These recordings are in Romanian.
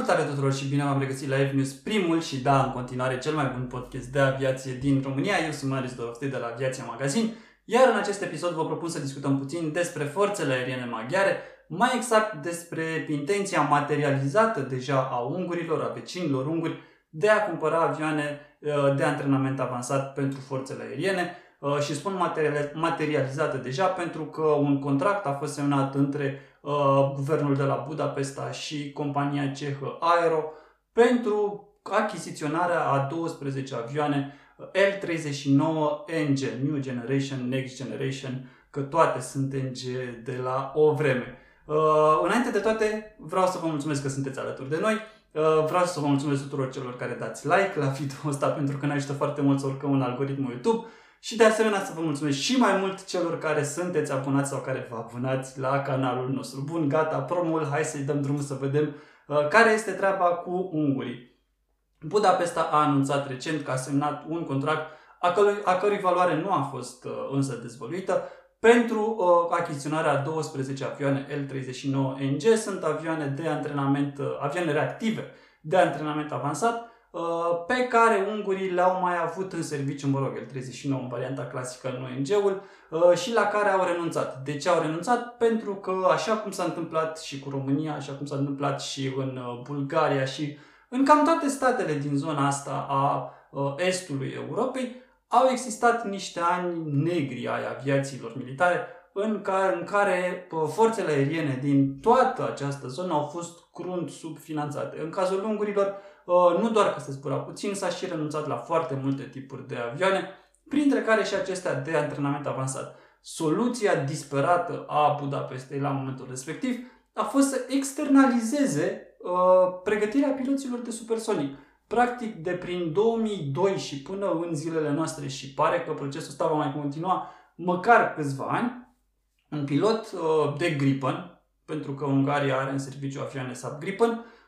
Salutare tuturor și bine v-am regăsit la News, primul și da, în continuare cel mai bun podcast de aviație din România. Eu sunt Marius Dorofte de la Aviația Magazin, iar în acest episod vă propun să discutăm puțin despre forțele aeriene maghiare, mai exact despre intenția materializată deja a ungurilor, a vecinilor unguri, de a cumpăra avioane uh, de antrenament avansat pentru forțele aeriene uh, și spun materializată deja pentru că un contract a fost semnat între uh, guvernul de la Budapesta și compania cehă Aero pentru achiziționarea a 12 avioane L39NG, New Generation, Next Generation, că toate sunt NG de la o vreme. Uh, înainte de toate, vreau să vă mulțumesc că sunteți alături de noi. Uh, vreau să vă mulțumesc tuturor celor care dați like la video ăsta pentru că ne ajută foarte mult să urcăm un algoritmul YouTube. Și de asemenea să vă mulțumesc și mai mult celor care sunteți abonați sau care vă abonați la canalul nostru. Bun, gata, promul, hai să-i dăm drumul să vedem uh, care este treaba cu ungurii. Budapesta a anunțat recent că a semnat un contract a, cărui, a cărui valoare nu a fost uh, însă dezvăluită pentru uh, achiziționarea 12 avioane L-39NG. Sunt avioane de antrenament, uh, avioane reactive de antrenament avansat Uh, pe care ungurii le-au mai avut în serviciu, mă rog, el 39 în varianta clasică în ONG-ul uh, și la care au renunțat. De ce au renunțat? Pentru că așa cum s-a întâmplat și cu România, așa cum s-a întâmplat și în uh, Bulgaria și în cam toate statele din zona asta a estului Europei, au existat niște ani negri ai aviațiilor militare în care, în care forțele aeriene din toată această zonă au fost crunt subfinanțate. În cazul ungurilor, Uh, nu doar că se zbura puțin, s-a și renunțat la foarte multe tipuri de avioane, printre care și acestea de antrenament avansat. Soluția disperată a Budapestei la momentul respectiv a fost să externalizeze uh, pregătirea piloților de supersonic. Practic, de prin 2002 și până în zilele noastre și pare că procesul ăsta va mai continua măcar câțiva ani, un pilot uh, de Gripen, pentru că Ungaria are în serviciu avioane sub Gripen, Uh,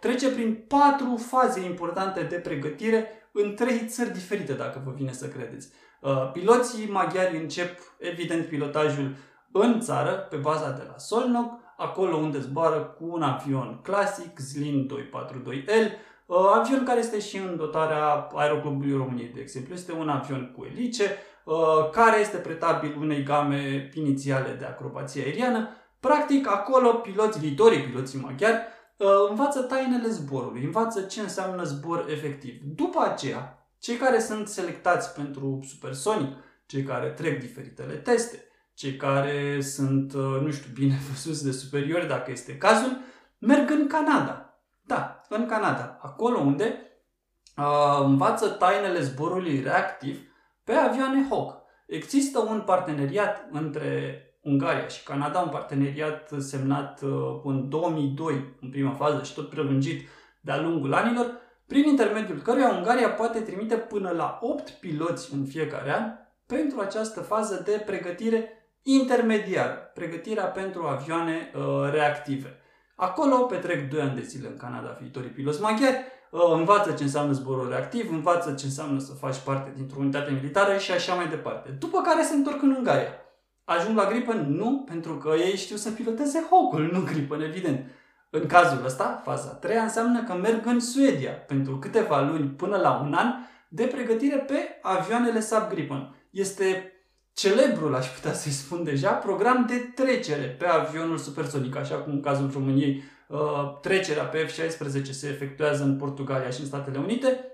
trece prin patru faze importante de pregătire în trei țări diferite, dacă vă vine să credeți. Uh, piloții maghiari încep, evident, pilotajul în țară, pe baza de la Solnok, acolo unde zboară cu un avion clasic, Zlin 242L, uh, avion care este și în dotarea Aeroclubului României, de exemplu. Este un avion cu elice, care este pretabil unei game inițiale de acrobație aeriană. Practic, acolo piloți, viitorii piloții maghiari, Uh, învață tainele zborului, învață ce înseamnă zbor efectiv. După aceea, cei care sunt selectați pentru supersonic, cei care trec diferitele teste, cei care sunt, uh, nu știu, bine văzuți de superiori, dacă este cazul, merg în Canada. Da, în Canada. Acolo unde uh, învață tainele zborului reactiv pe avioane Hawk. Există un parteneriat între Ungaria și Canada, un parteneriat semnat uh, în 2002 în prima fază și tot prelungit de-a lungul anilor, prin intermediul căruia Ungaria poate trimite până la 8 piloți în fiecare an pentru această fază de pregătire intermediară, pregătirea pentru avioane uh, reactive. Acolo petrec 2 ani de zile în Canada viitorii piloți maghiari, uh, învață ce înseamnă zborul reactiv, învață ce înseamnă să faci parte dintr-o unitate militară și așa mai departe. După care se întorc în Ungaria ajung la Gripen? Nu, pentru că ei știu să piloteze Hawk-ul, nu Gripen, evident. În cazul ăsta, faza 3 înseamnă că merg în Suedia pentru câteva luni până la un an de pregătire pe avioanele Sub Gripen. Este celebrul, aș putea să-i spun deja, program de trecere pe avionul supersonic, așa cum în cazul României uh, trecerea pe F-16 se efectuează în Portugalia și în Statele Unite.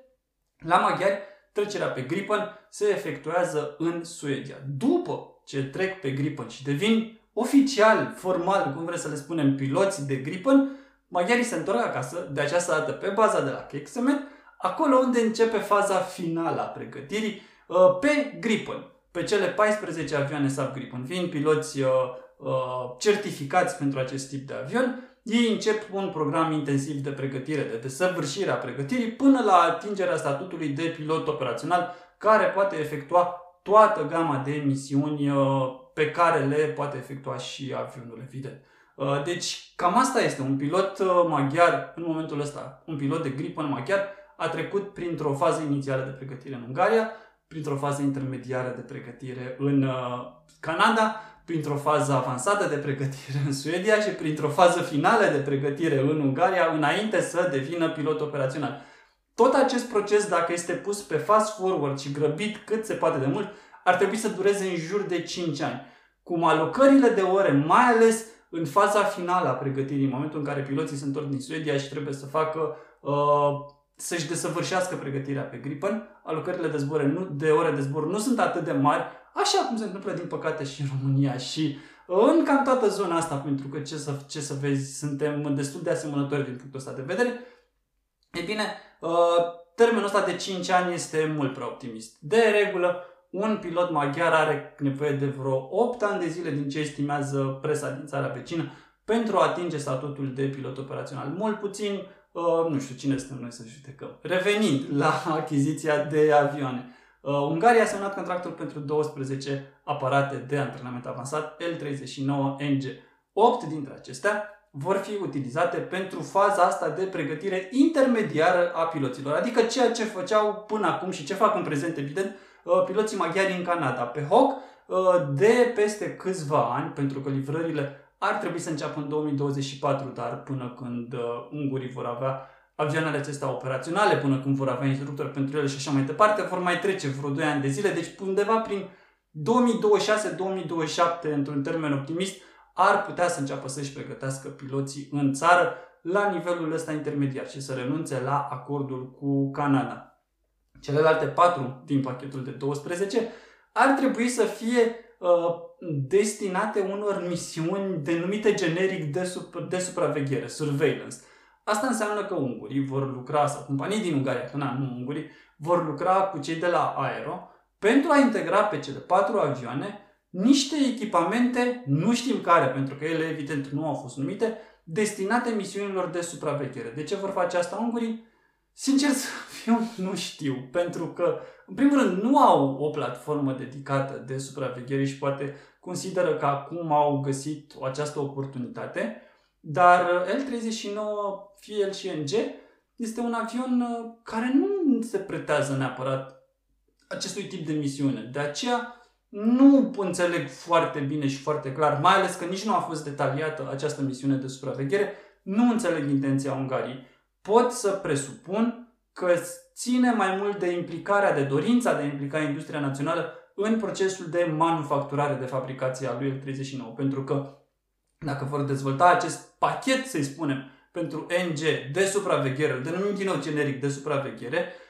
La maghiari, trecerea pe Gripen se efectuează în Suedia. După ce trec pe Gripen și devin oficial, formal, cum vreți să le spunem, piloți de Gripen, maghiarii se întorc acasă, de această dată pe baza de la Kexemet, acolo unde începe faza finală a pregătirii, uh, pe Gripen, pe cele 14 avioane sub Gripen. Vin piloți uh, uh, certificați pentru acest tip de avion, ei încep un program intensiv de pregătire, de desăvârșire a pregătirii, până la atingerea statutului de pilot operațional, care poate efectua toată gama de misiuni uh, pe care le poate efectua și avionul, evident. Uh, deci, cam asta este. Un pilot uh, maghiar, în momentul ăsta, un pilot de Gripen maghiar, a trecut printr-o fază inițială de pregătire în Ungaria, printr-o fază intermediară de pregătire în Canada, printr-o fază avansată de pregătire în Suedia și printr-o fază finală de pregătire în Ungaria, înainte să devină pilot operațional. Tot acest proces, dacă este pus pe fast forward și grăbit cât se poate de mult, ar trebui să dureze în jur de 5 ani. Cum alocările de ore, mai ales în faza finală a pregătirii, în momentul în care piloții se întorc din Suedia și trebuie să facă uh, să-și desăvârșească pregătirea pe Gripen, alocările de, zbor, nu, de ore de zbor nu sunt atât de mari, așa cum se întâmplă din păcate și în România și în cam toată zona asta, pentru că ce să, ce să vezi, suntem destul de asemănători din punctul ăsta de vedere. E bine, uh, termenul ăsta de 5 ani este mult prea optimist. De regulă, un pilot maghiar are nevoie de vreo 8 ani de zile din ce estimează presa din țara vecină pentru a atinge statutul de pilot operațional. Mult puțin, uh, nu știu cine suntem noi să judecăm. Revenind la achiziția de avioane. Uh, Ungaria a semnat contractul pentru 12 aparate de antrenament avansat L-39NG. 8 dintre acestea vor fi utilizate pentru faza asta de pregătire intermediară a piloților, adică ceea ce făceau până acum și ce fac în prezent, evident, uh, piloții maghiari în Canada. Pe HOC, uh, de peste câțiva ani, pentru că livrările ar trebui să înceapă în 2024, dar până când uh, ungurii vor avea avioanele acestea operaționale, până când vor avea instructori pentru ele și așa mai departe, vor mai trece vreo 2 ani de zile, deci undeva prin 2026-2027, într-un termen optimist, ar putea să înceapă să-și pregătească piloții în țară la nivelul ăsta intermediar și să renunțe la acordul cu Canada. Celelalte patru din pachetul de 12 ar trebui să fie uh, destinate unor misiuni denumite generic de, sup- de supraveghere, surveillance. Asta înseamnă că ungurii vor lucra, sau companii din Ungaria, că na, nu ungurii, vor lucra cu cei de la Aero pentru a integra pe cele patru avioane niște echipamente, nu știm care, pentru că ele evident nu au fost numite, destinate misiunilor de supraveghere. De ce vor face asta ungurii? Sincer să fiu, nu știu, pentru că, în primul rând, nu au o platformă dedicată de supraveghere și poate consideră că acum au găsit această oportunitate, dar L-39, fie el și NG, este un avion uh, care nu se pretează neapărat acestui tip de misiune. De aceea, nu înțeleg foarte bine și foarte clar, mai ales că nici nu a fost detaliată această misiune de supraveghere, nu înțeleg intenția Ungariei. Pot să presupun că ține mai mult de implicarea, de dorința de a implica industria națională în procesul de manufacturare, de fabricație a lui L39. Pentru că dacă vor dezvolta acest pachet, să-i spunem, pentru NG de supraveghere, îl denumim din nou generic de supraveghere, Uh, uh,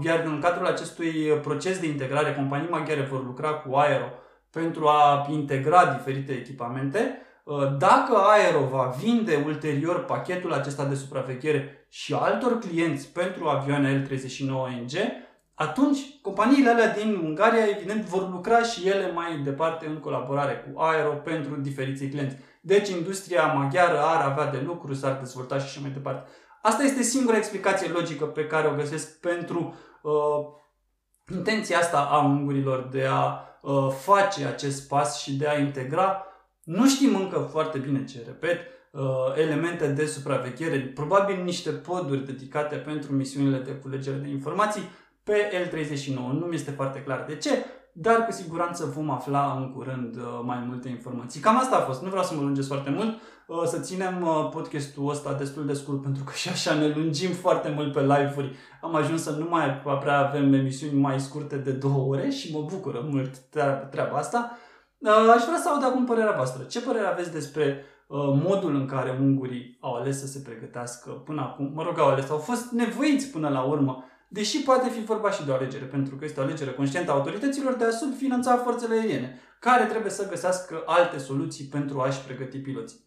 iar în cadrul acestui proces de integrare, companii maghiare vor lucra cu Aero pentru a integra diferite echipamente. Uh, dacă Aero va vinde ulterior pachetul acesta de supraveghere și altor clienți pentru avioane L39NG, atunci companiile alea din Ungaria evident vor lucra și ele mai departe în colaborare cu Aero pentru diferiții clienți. Deci industria maghiară ar avea de lucru, s-ar dezvolta și așa mai departe. Asta este singura explicație logică pe care o găsesc pentru uh, intenția asta a ungurilor de a uh, face acest pas și de a integra. Nu știm încă foarte bine ce repet, uh, elemente de supraveghere, probabil niște poduri dedicate pentru misiunile de culegere de informații pe L39. Nu mi este foarte clar de ce, dar cu siguranță vom afla în curând uh, mai multe informații. Cam asta a fost. Nu vreau să mă lungesc foarte mult. Uh, să ținem uh, podcastul ăsta destul de scurt pentru că și așa ne lungim foarte mult pe live-uri. Am ajuns să nu mai prea avem emisiuni mai scurte de două ore și mă bucură mult treaba asta. Aș vrea să aud acum părerea voastră. Ce părere aveți despre modul în care ungurii au ales să se pregătească până acum? Mă rog, au ales, au fost nevoiți până la urmă Deși poate fi vorba și de o alegere, pentru că este o alegere conștientă a autorităților de a subfinanța forțele aeriene, care trebuie să găsească alte soluții pentru a-și pregăti piloții.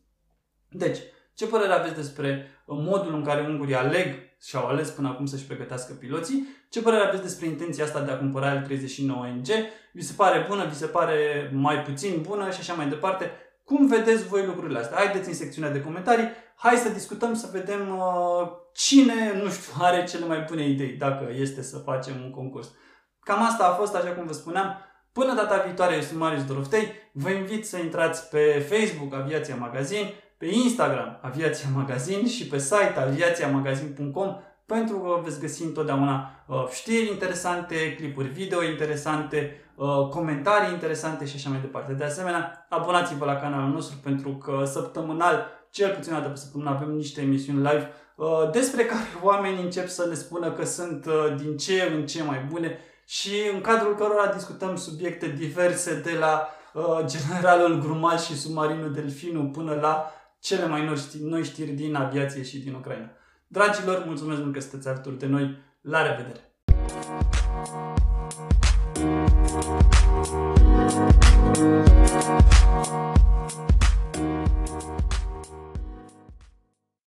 Deci, ce părere aveți despre modul în care ungurii aleg și au ales până acum să-și pregătească piloții? Ce părere aveți despre intenția asta de a cumpăra L39NG? Vi se pare bună, vi se pare mai puțin bună și așa mai departe? Cum vedeți voi lucrurile astea? Haideți în secțiunea de comentarii, hai să discutăm, să vedem uh, cine, nu știu, are cele mai bune idei, dacă este să facem un concurs. Cam asta a fost, așa cum vă spuneam. Până data viitoare, eu sunt Marius Doroftei. Vă invit să intrați pe Facebook Aviația Magazin, pe Instagram Aviația Magazin și pe site aviațiamagazin.com pentru că veți găsi întotdeauna uh, știri interesante, clipuri video interesante, uh, comentarii interesante și așa mai departe. De asemenea, abonați-vă la canalul nostru pentru că săptămânal, cel puțin dată pe săptămână avem niște emisiuni live uh, despre care oamenii încep să ne spună că sunt uh, din ce în ce mai bune și în cadrul cărora discutăm subiecte diverse de la uh, generalul Grumaș și submarinul delfinul până la cele mai noi știri, noi știri din aviație și din Ucraina. Dragilor, mulțumesc mult că sunteți alături de noi. La revedere!